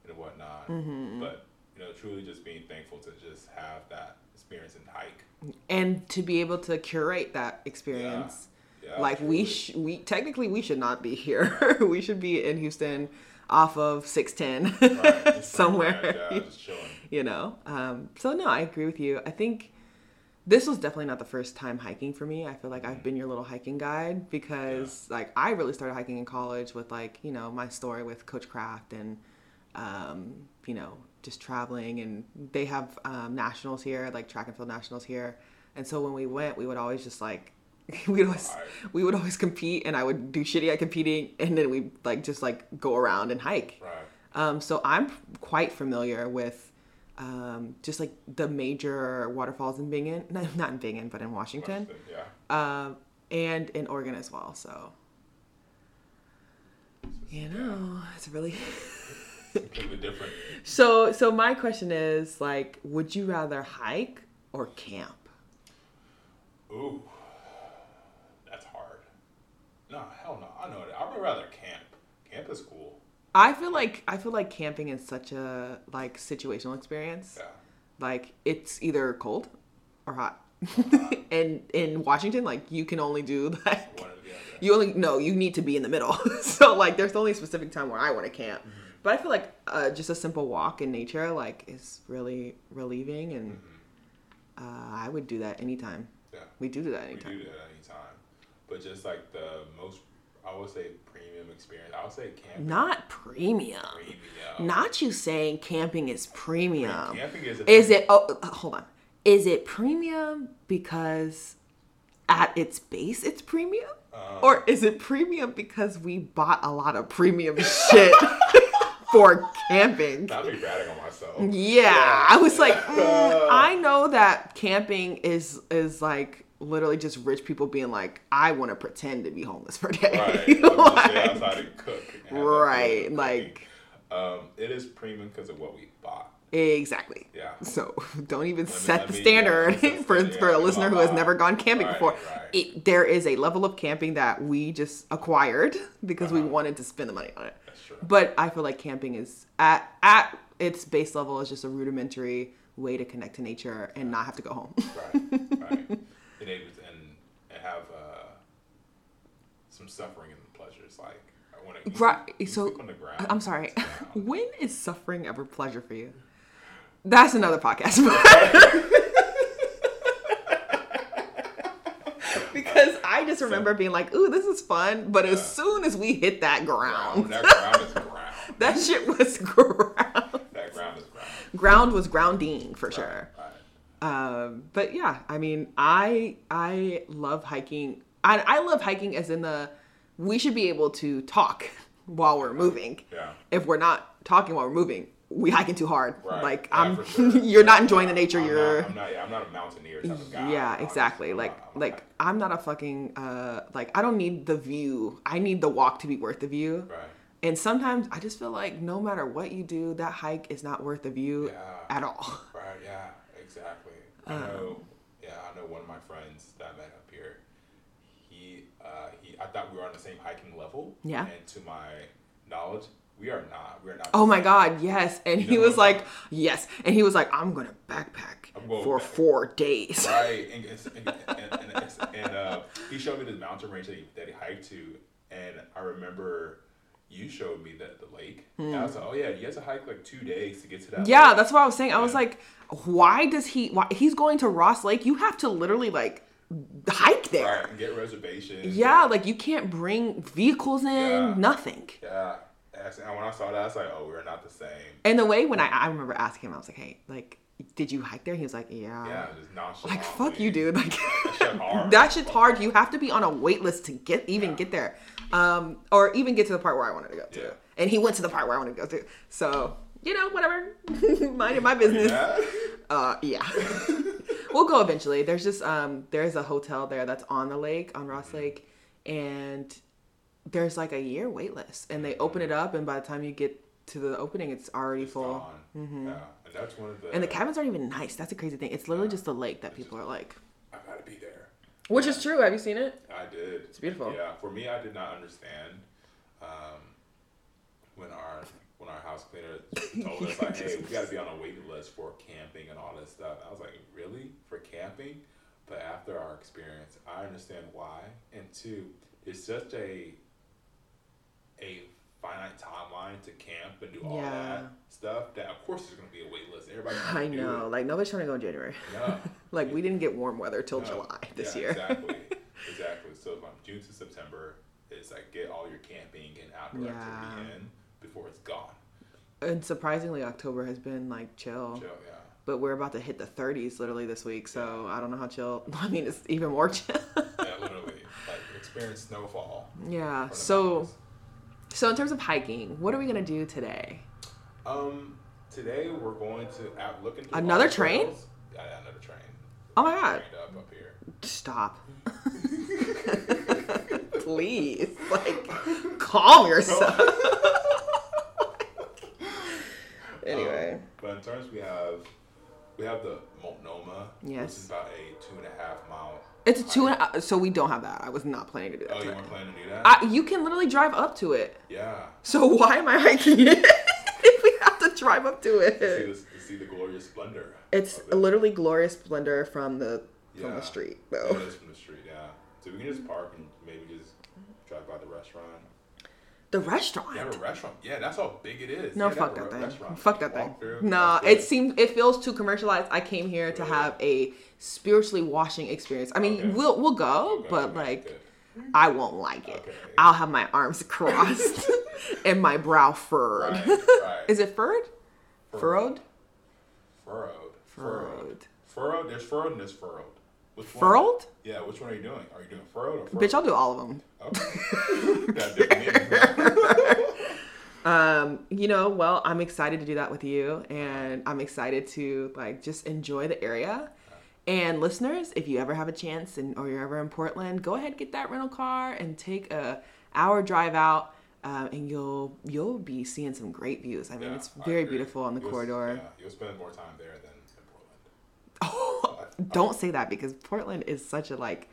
B: and whatnot,
A: Mm-hmm.
B: but you know, truly just being thankful to just have that experience and hike.
A: and to be able to curate that experience.
B: Yeah,
A: like we sh- we technically we should not be here. we should be in Houston, off of six ten
B: Right,
A: somewhere.
B: Yeah, just chilling.
A: you know um, so no i agree with you i think this was definitely not the first time hiking for me. I feel like i've been your little hiking guide because like i really started hiking in college with like you know my story with coach craft and um, you know just traveling. And they have um, nationals here like track and field nationals here. And so when we went we would always just like we would always
B: Right.
A: we would always compete and i would do shitty at competing and then we like just like go around and hike.
B: Right.
A: um, so I'm quite familiar with um, just like the major waterfalls in Bingen, not in Bingen, but in Washington,
B: Yeah.
A: um, and in Oregon as well. So, you know, it's really
B: Completely different.
A: so. So my question is like, would you rather hike or camp?
B: Ooh, that's hard. No, hell no. I know it. I would rather camp. Camp is cool.
A: I feel like I feel like camping is such a like situational experience.
B: Yeah.
A: Like it's either cold or hot. and in Washington, like you can only do like
B: One or the other.
A: you only no you need to be in the middle so like there's only a specific time where i want to camp
B: Mm-hmm.
A: but i feel like uh, just a simple walk in nature like is really relieving and
B: Mm-hmm.
A: uh, i would do that anytime
B: Yeah.
A: we do do that anytime.
B: We do that anytime. But just like the most, I would say premium experience. I would say camping.
A: not premium
B: Premium.
A: not you saying camping is premium
B: Camping is a
A: is it oh uh, hold on is it premium because at its base it's premium
B: Uh,
A: or is it premium because we bought a lot of premium shit for camping
B: Not be ratting on myself.
A: Yeah, I was like, mm, I know that camping is is like literally just rich people being like, I want to pretend to be homeless for a day.
B: Right.
A: Like,
B: outside and cook. and
A: right, like.
B: Um, it is premium because of what we bought.
A: exactly.
B: Yeah.
A: So don't even
B: me-
A: set the
B: me-
A: standard
B: yeah,
A: for,
B: standard.
A: for a listener who has never gone camping
B: Right,
A: before.
B: right.
A: It, there is a level of camping that we just acquired because we
B: Uh-huh.
A: wanted to spend the money on it.
B: That's true.
A: But I feel like camping is at at its base level is just a rudimentary way to connect to nature and not have to go home.
B: Right. Right. To, and, and have uh, some suffering and pleasures. Like, I want to.
A: Right, so-
B: on the ground.
A: I'm sorry. When is suffering ever pleasure for you? That's another podcast. because I just remember being like, "Ooh, this is fun," but as soon as we hit that ground,
B: Ground. That ground is ground.
A: that shit was ground.
B: That ground is ground.
A: Ground was grounding for sure. Um, but yeah, I mean, I I love hiking. I I love hiking as in the we should be able to talk while we're moving.
B: Yeah.
A: If we're not talking while we're moving, we hiking too hard.
B: Right.
A: Like
B: Yeah,
A: I'm,
B: sure.
A: you're not enjoying the nature.
B: I'm
A: you're
B: Not, I'm not. Yeah, I'm not a mountaineer type of guy.
A: yeah, exactly. Like
B: I'm
A: like I'm not a fucking uh like I don't need the view. I need the walk to be worth the view.
B: Right.
A: And sometimes I just feel like no matter what you do, that hike is not worth the view
B: Yeah.
A: at all.
B: Right. Yeah. I
A: Um,
B: know. Yeah, I know one of my friends that I met up here. He, uh, he. I thought we were on the same hiking level.
A: Yeah.
B: And to my knowledge, we are not. We are not.
A: Oh my god, yes. And he was like, yes. And he was like, I'm gonna backpack
B: I'm going
A: for
B: back-
A: four days.
B: Right, and, and, and, and, and uh, he showed me this mountain range that he, that he hiked to, and I remember you showed me that the lake. Hmm. And I was like, oh yeah, you have to hike like two days to get to that.
A: Yeah,
B: lake.
A: that's what I was saying. I was like, why does he? Why he's going to Ross Lake? You have to literally like hike there.
B: Right, get reservations.
A: Yeah, like you can't bring vehicles in,
B: Yeah.
A: nothing.
B: Yeah. And when I saw that, I was like, oh, we're not the same.
A: And the way when I, I remember asking him, I was like, hey, like, did you hike there? He was like, yeah.
B: Yeah, just nonchalant.
A: Like, fuck you, dude. Like, that shit's hard. You have to be on a wait list to get even get there, um, or even get to the part where I wanted to go to.
B: Yeah.
A: And he went to the part where I wanted to go to. So you know, whatever. Minding my business.
B: Yeah.
A: Uh, yeah. we'll go eventually. There's just um, there's a hotel there that's on the lake on Ross Lake, and there's like a year wait list, and they open it up, and by the time you get to the opening, it's already
B: It's
A: full.
B: gone. Yeah. And that's one of the.
A: And the cabins aren't even nice. That's a crazy thing. It's literally just the lake that people are like.
B: I gotta be there.
A: Which is true. Have you seen it?
B: I did. It's
A: beautiful.
B: Yeah. For me, I did not understand um, when our when our house cleaner told us like, "Hey, we got to be on a waiting list for camping and all this stuff." I was like, "Really? For camping?" But after our experience, I understand why. And two, it's such a a finite timeline to camp and do all
A: Yeah.
B: that stuff that of course there's gonna be a wait list. Everybody.
A: I know. Like nobody's trying to go in January.
B: No.
A: Like we didn't get warm weather till
B: No.
A: July this
B: Yeah,
A: year.
B: Exactly. exactly. So from June to September, it's like get all your camping and outdoor
A: Yeah.
B: activity in before it's gone.
A: and surprisingly, October has been like chill.
B: Chill, yeah.
A: But we're about to hit the 30s literally this week, so I don't know how chill. I mean, it's even more chill.
B: Yeah, literally. Like experience snowfall.
A: yeah. So,
B: mountains.
A: so in terms of hiking, what are we gonna do today?
B: um, today we're going to out looking
A: Another train?
B: trails. Yeah, yeah, another train.
A: Oh my god!
B: Up.
A: Stop. Please, like, calm yourself. anyway.
B: Um, but in terms we have we have the Multnomah,
A: Yes.
B: which is about a two and a half mile.
A: It's a two and a, so we don't have that. I was not planning to do that.
B: Oh, you weren't planning to do that?
A: I, you can literally drive up to it.
B: yeah.
A: So why am I hiking it if we have to drive up to it?
B: the, to see the glorious splendor.
A: It's
B: it.
A: literally glorious splendor from the from the street,
B: It
A: though.
B: is from the street, yeah. So we can just park and maybe just drive by the restaurant.
A: The
B: They have
A: restaurant.
B: a restaurant. Yeah, that's how big it is.
A: No,
B: yeah,
A: fuck that
B: re-
A: thing.
B: restaurant.
A: Fuck that thing.
B: walk through,
A: Nah,
B: that's
A: it seems it feels too commercialized. I came here to have a spiritually washing experience. I mean,
B: Okay.
A: we'll we'll go,
B: Okay,
A: but like
B: good.
A: I won't like it.
B: Okay.
A: I'll have my arms crossed and my brow furrowed.
B: Right, right.
A: Is it furrowed? Furrowed?
B: Furrowed. Furrowed.
A: Furrowed.
B: Furrowed. There's furrowed and there's furrowed. Which one?
A: Furled?
B: Yeah, which one are you doing? Are you doing furrowed or furrowed?
A: Bitch, I'll do all of them.
B: Okay. Got different meanings.
A: Um, you know, well, I'm excited to do that with you, and I'm excited to like just enjoy the area. And listeners, if you ever have a chance and or you're ever in Portland, go ahead get that rental car and take a hour drive out, um, and you'll you'll be seeing some great views. I mean,
B: Yeah,
A: it's very beautiful on the
B: You'll-
A: corridor.
B: Yeah, you'll spend more time there than in Portland.
A: Oh, don't say that because Portland is such a like,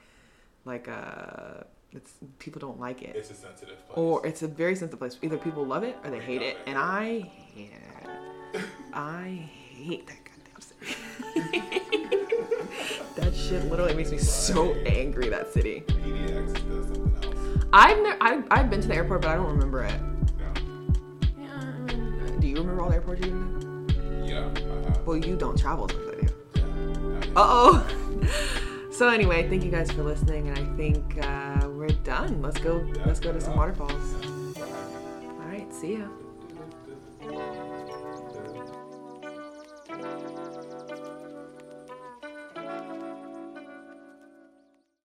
A: like a it's people don't like it.
B: It's a sensitive place.
A: or it's a very sensitive place. Either people love it or they hate it, and I hate it. I hate that goddamn city. that shit literally makes me so angry. That city.
B: PDX does something else.
A: I've never, I, I've been to the airport, but I don't remember it.
B: Yeah.
A: Do you remember all the airports you've been
B: Yeah.
A: Well, you don't travel as much as I do.
B: Yeah.
A: Uh oh. So anyway, thank you guys for listening, and I think uh, we're done. Let's go. Let's go to some waterfalls. All right. See ya.